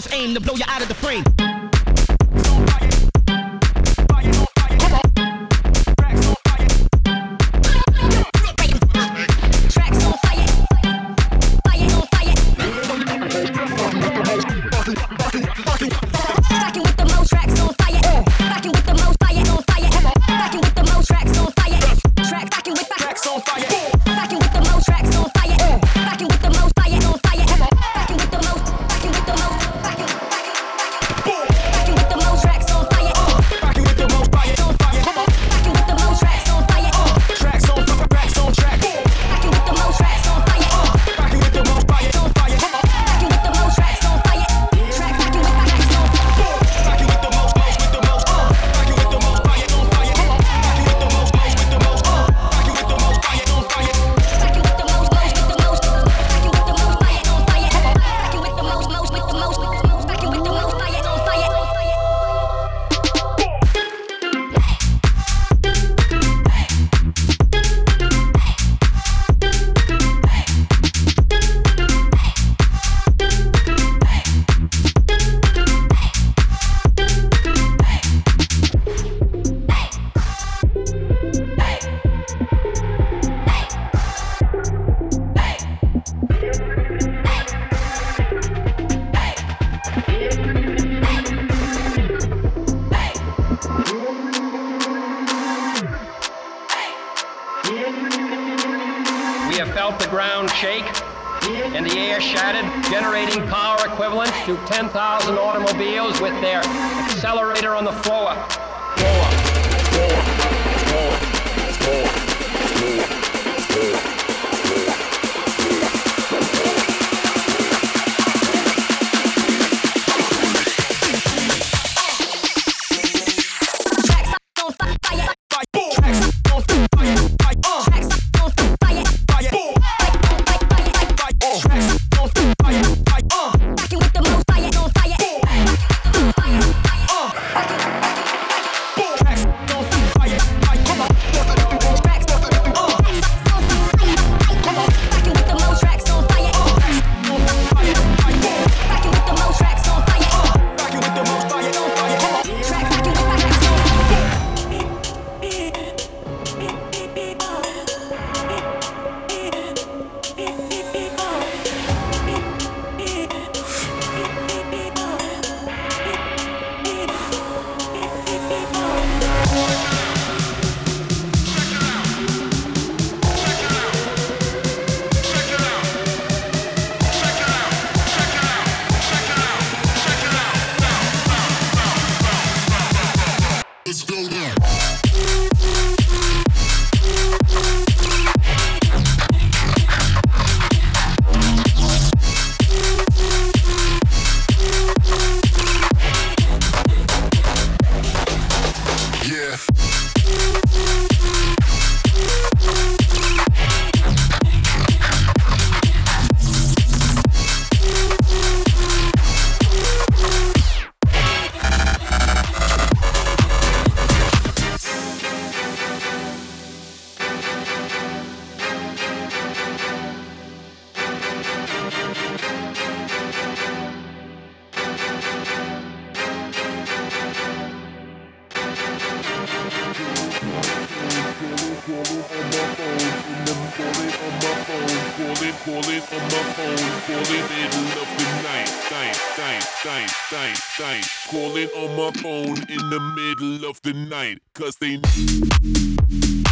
bullets aim to blow you out of the frame. we have felt the ground shake and the air shattered, generating power equivalent to 10,000 automobiles with their accelerator on the floor. Floor, floor, floor, floor, floor, floor. Night, cause they.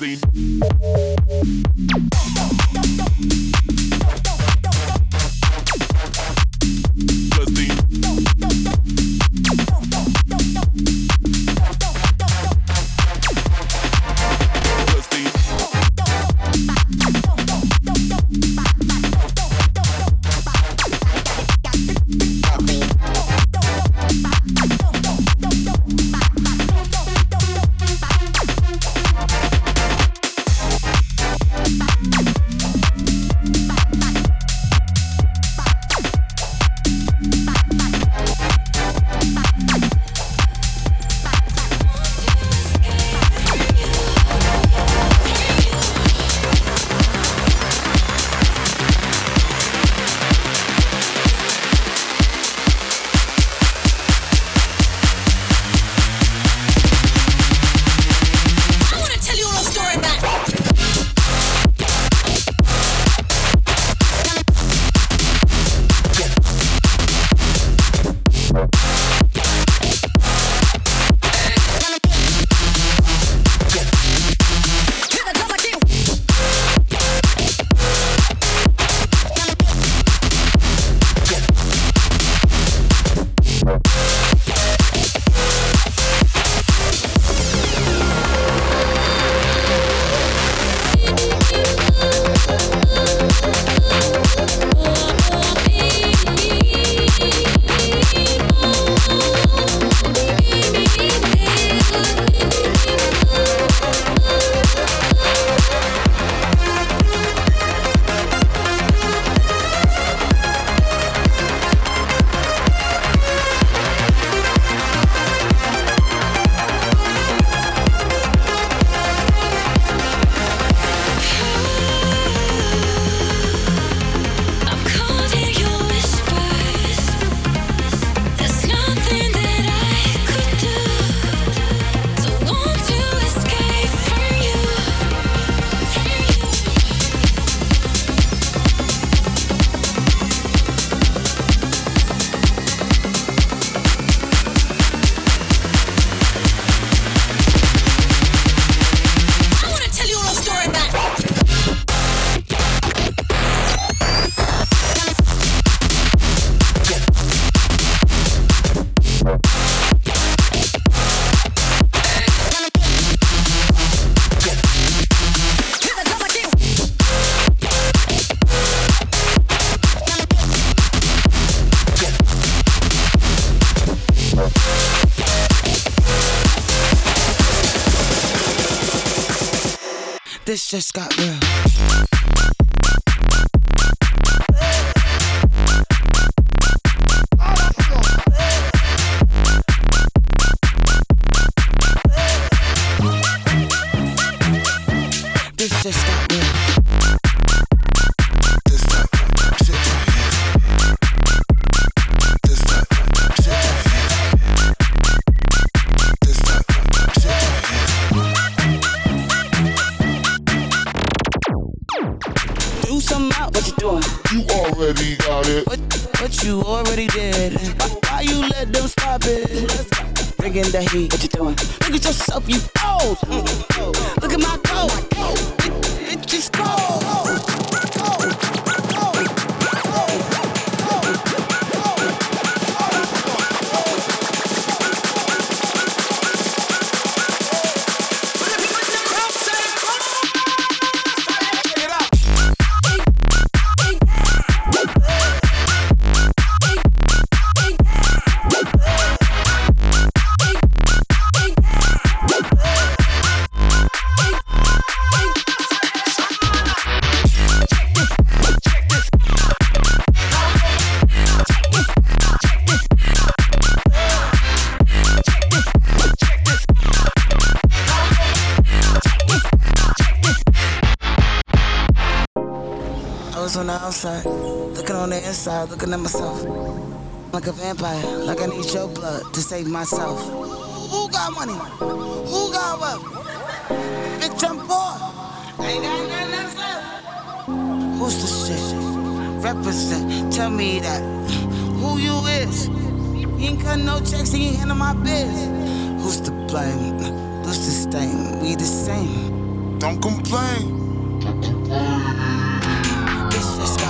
They. This just got real. Looking at myself. Like a vampire, like I need your blood to save myself. Who got money? Who got wealth? Bitch, I'm poor. Ain't got nothing else left. Who's the shit? Represent, tell me that. Who you is? He ain't cut no checks, he ain't handle my biz. Who's to blame? Who's to stain? We the same. Don't complain. This just got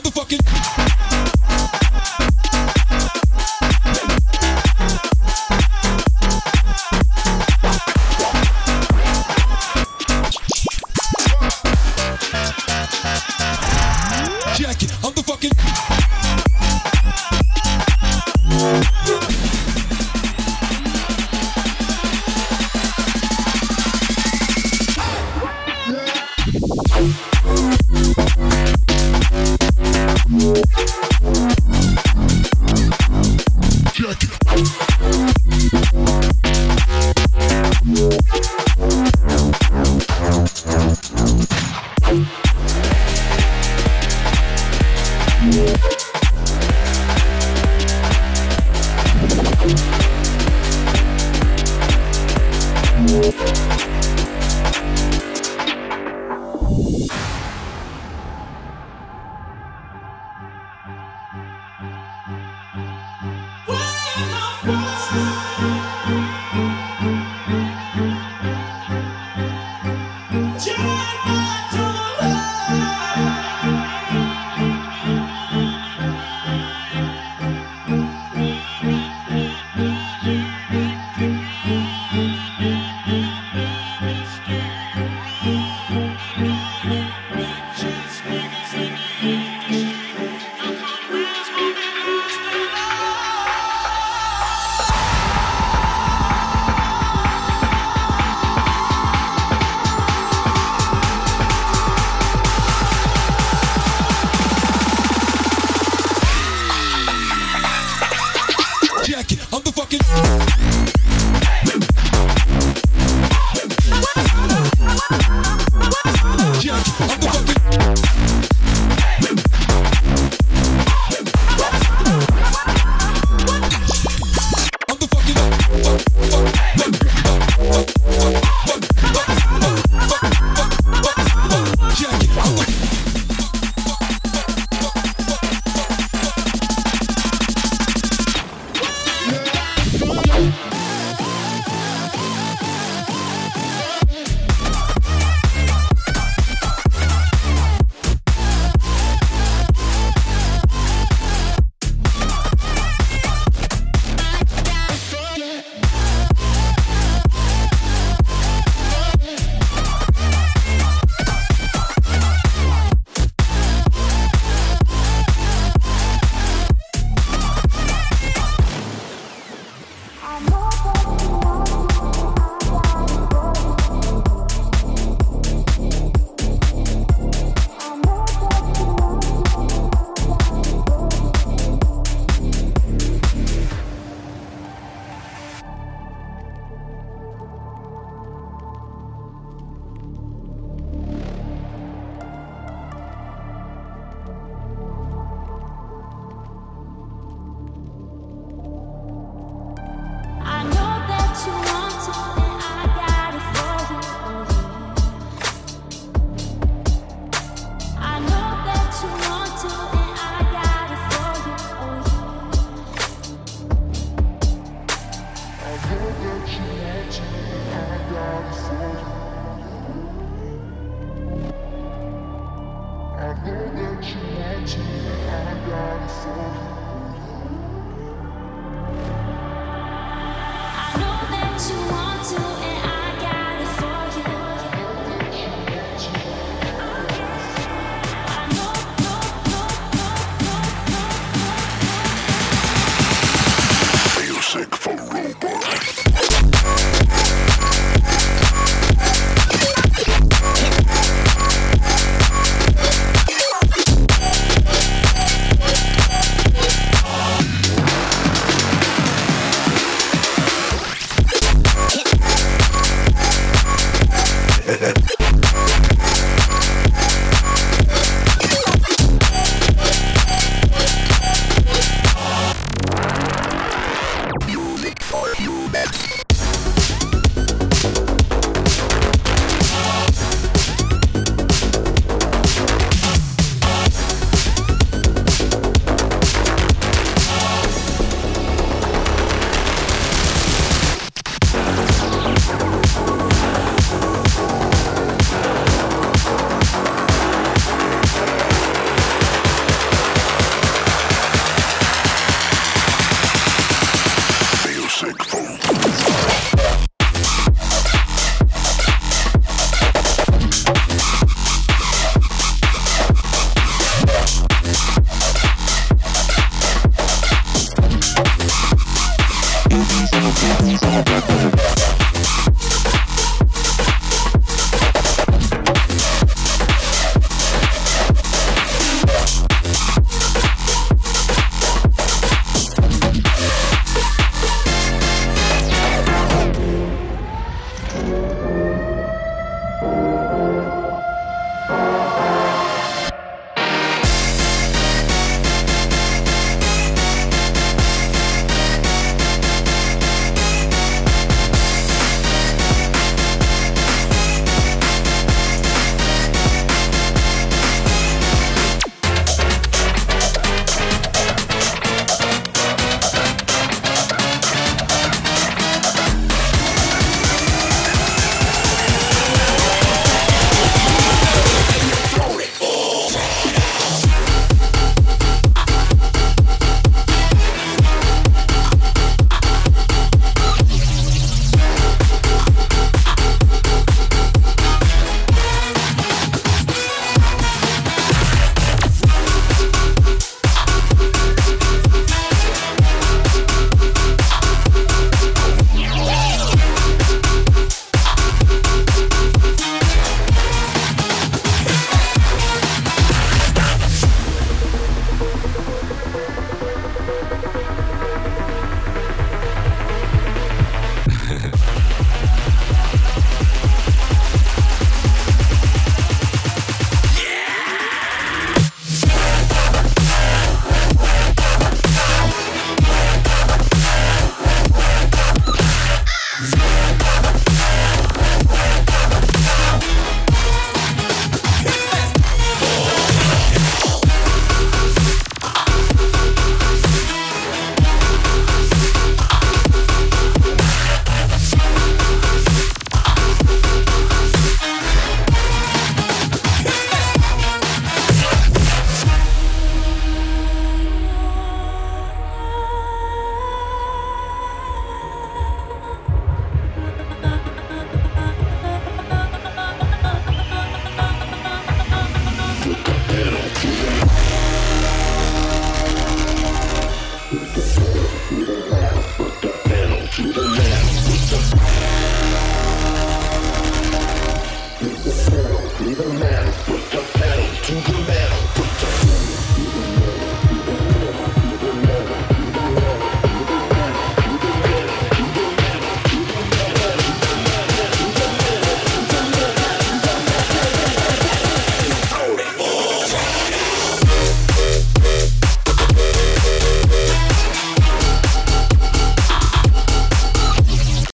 motherfucking I know that you want to, I got it for you. I know that you want to.